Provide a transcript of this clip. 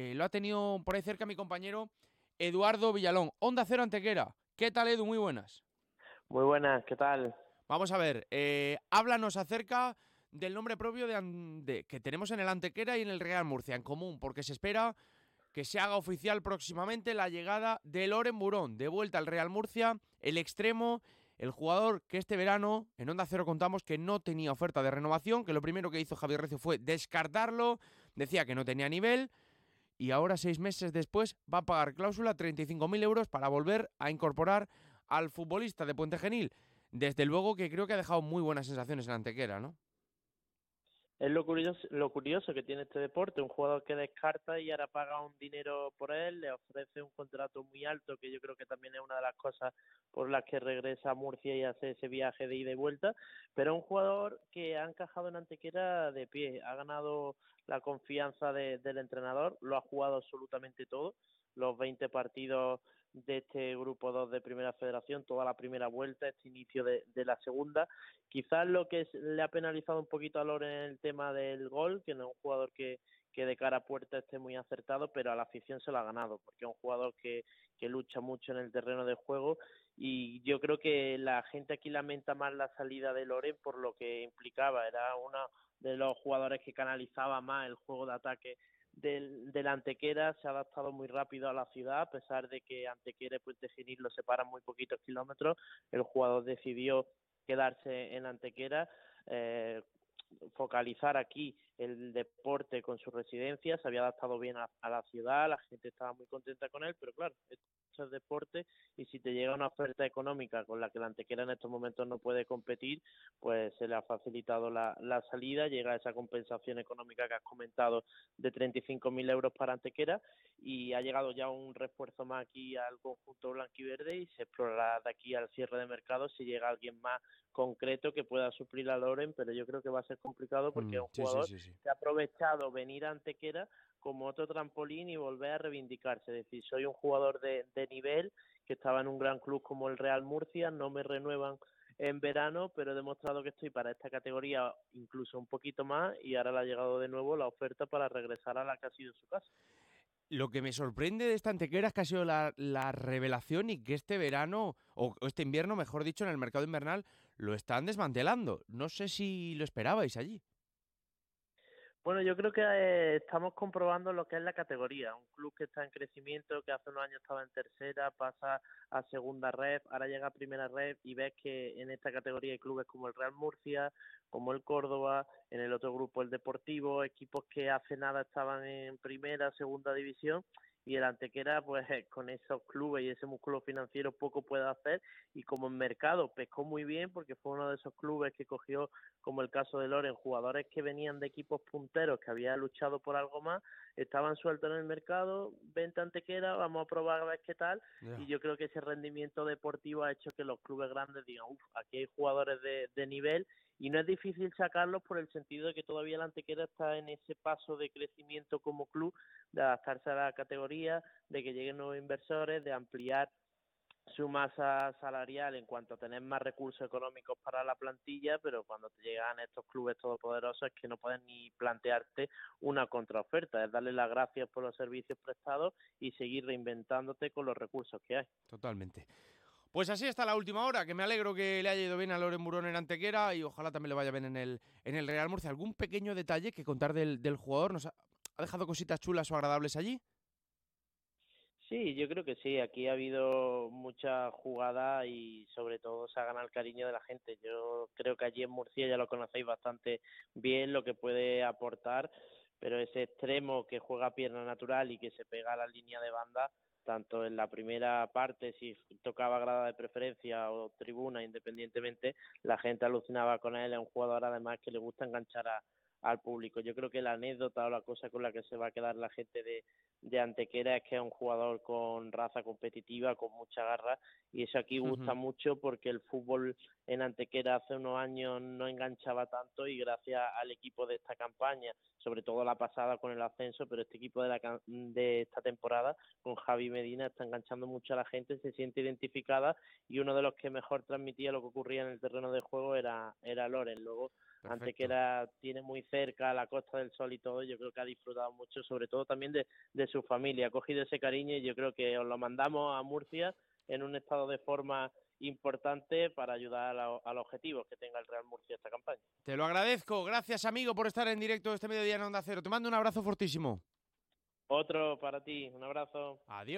eh, lo ha tenido por ahí cerca mi compañero Eduardo Villalón. Onda Cero Antequera. ¿Qué tal, Edu? Muy buenas. Muy buenas, ¿qué tal? Vamos a ver, eh, háblanos acerca del nombre propio de, que tenemos en el Antequera y en el Real Murcia en común, porque se espera que se haga oficial próximamente la llegada de Loren Burón, de vuelta al Real Murcia, el extremo, el jugador que este verano en Onda Cero contamos que no tenía oferta de renovación, que lo primero que hizo Javier Recio fue descartarlo, decía que no tenía nivel y ahora seis meses después va a pagar cláusula 35.000 euros para volver a incorporar al futbolista de Puente Genil. Desde luego que creo que ha dejado muy buenas sensaciones en Antequera, ¿no? Es lo curioso, lo curioso que tiene este deporte, un jugador que descarta y ahora paga un dinero por él, le ofrece un contrato muy alto, que yo creo que también es una de las cosas por las que regresa a Murcia y hace ese viaje de ida y vuelta, pero un jugador que ha encajado en Antequera de pie, ha ganado la confianza del entrenador, lo ha jugado absolutamente todo, los 20 partidos de este grupo 2 de Primera Federación, toda la primera vuelta, este inicio de, la segunda. Quizás lo que le ha penalizado un poquito a Loren en el tema del gol, que no es un jugador que, que de cara a puerta esté muy acertado, pero a la afición se lo ha ganado, porque es un jugador que, lucha mucho en el terreno de juego y yo creo que la gente aquí lamenta más la salida de Loren por lo que implicaba, era uno de los jugadores que canalizaba más el juego de ataque del, del Antequera se ha adaptado muy rápido a la ciudad, a pesar de que Antequera y Puente Genil lo separan muy poquitos kilómetros, el jugador decidió quedarse en Antequera, eh, focalizar aquí el deporte con su residencia, se había adaptado bien a, la ciudad, la gente estaba muy contenta con él, pero claro, es deporte y si te llega una oferta económica con la que la Antequera en estos momentos no puede competir, pues se le ha facilitado la, la salida, llega esa compensación económica que has comentado de 35.000 euros para Antequera y ha llegado ya un refuerzo más aquí al conjunto blanquiverde y se explorará de aquí al cierre de mercado si llega alguien más concreto que pueda suplir a Loren, pero yo creo que va a ser complicado porque es un mm, jugador que ha aprovechado venir a Antequera como otro trampolín y volver a reivindicarse. Es decir, soy un jugador de, de nivel que estaba en un gran club como el Real Murcia, no me renuevan en verano, pero he demostrado que estoy para esta categoría incluso un poquito más y ahora le ha llegado de nuevo la oferta para regresar a la que ha sido su casa. Lo que me sorprende de esta antequera es que ha sido la, revelación y que este verano, o este invierno, mejor dicho, en el mercado invernal, lo están desmantelando. No sé si lo esperabais allí. Bueno, yo creo que eh, estamos comprobando lo que es la categoría. Un club que está en crecimiento, que hace unos años estaba en tercera, pasa a segunda red, ahora llega a primera red y ves que en esta categoría hay clubes como el Real Murcia, como el Córdoba, en el otro grupo el Deportivo, equipos que hace nada estaban en primera, segunda división y el Antequera pues con esos clubes y ese músculo financiero poco puede hacer. Y como en mercado pescó muy bien porque fue uno de esos clubes que cogió como el caso de Loren jugadores que venían de equipos punteros que había luchado por algo más estaban sueltos en el mercado venta Antequera vamos a probar a ver qué tal. Y yo creo que ese rendimiento deportivo ha hecho que los clubes grandes digan uff aquí hay jugadores de, de nivel y no es difícil sacarlos por el sentido de que todavía la Antequera está en ese paso de crecimiento como club, de adaptarse a la categoría, de que lleguen nuevos inversores, de ampliar su masa salarial en cuanto a tener más recursos económicos para la plantilla, pero cuando te llegan estos clubes todopoderosos es que no puedes ni plantearte una contraoferta, es darle las gracias por los servicios prestados y seguir reinventándote con los recursos que hay. Totalmente. Pues así está la última hora, que me alegro que le haya ido bien a Loren Burón en Antequera y ojalá también le vaya bien en el, en el Real Murcia. ¿Algún pequeño detalle que contar del, del jugador? ¿Nos ha, dejado cositas chulas o agradables allí? Sí, yo creo que sí. Aquí ha habido mucha jugada y sobre todo se ha ganado el cariño de la gente. Yo creo que allí en Murcia ya lo conocéis bastante bien lo que puede aportar, pero ese extremo que juega pierna natural y que se pega a la línea de banda, tanto en la primera parte, si tocaba grada de preferencia o tribuna, independientemente, la gente alucinaba con él, es un jugador además que le gusta enganchar a, al público. Yo creo que la anécdota o la cosa con la que se va a quedar la gente de, de Antequera es que es un jugador con raza competitiva, con mucha garra, y eso aquí gusta mucho porque el fútbol en Antequera hace unos años no enganchaba tanto y gracias al equipo de esta campaña, sobre todo la pasada con el ascenso, pero este equipo de, la, de esta temporada con Javi Medina está enganchando mucho a la gente, se siente identificada y uno de los que mejor transmitía lo que ocurría en el terreno de juego era, era Loren. Luego Antequera tiene muy cerca la Costa del Sol y todo, yo creo que ha disfrutado mucho, sobre todo también de, de su familia, ha cogido ese cariño y yo creo que os lo mandamos a Murcia en un estado de forma importante para ayudar a, los objetivos que tenga el Real Murcia esta campaña. Te lo agradezco, gracias amigo por estar en directo este mediodía en Onda Cero, te mando un abrazo fortísimo. Otro para ti, un abrazo. Adiós.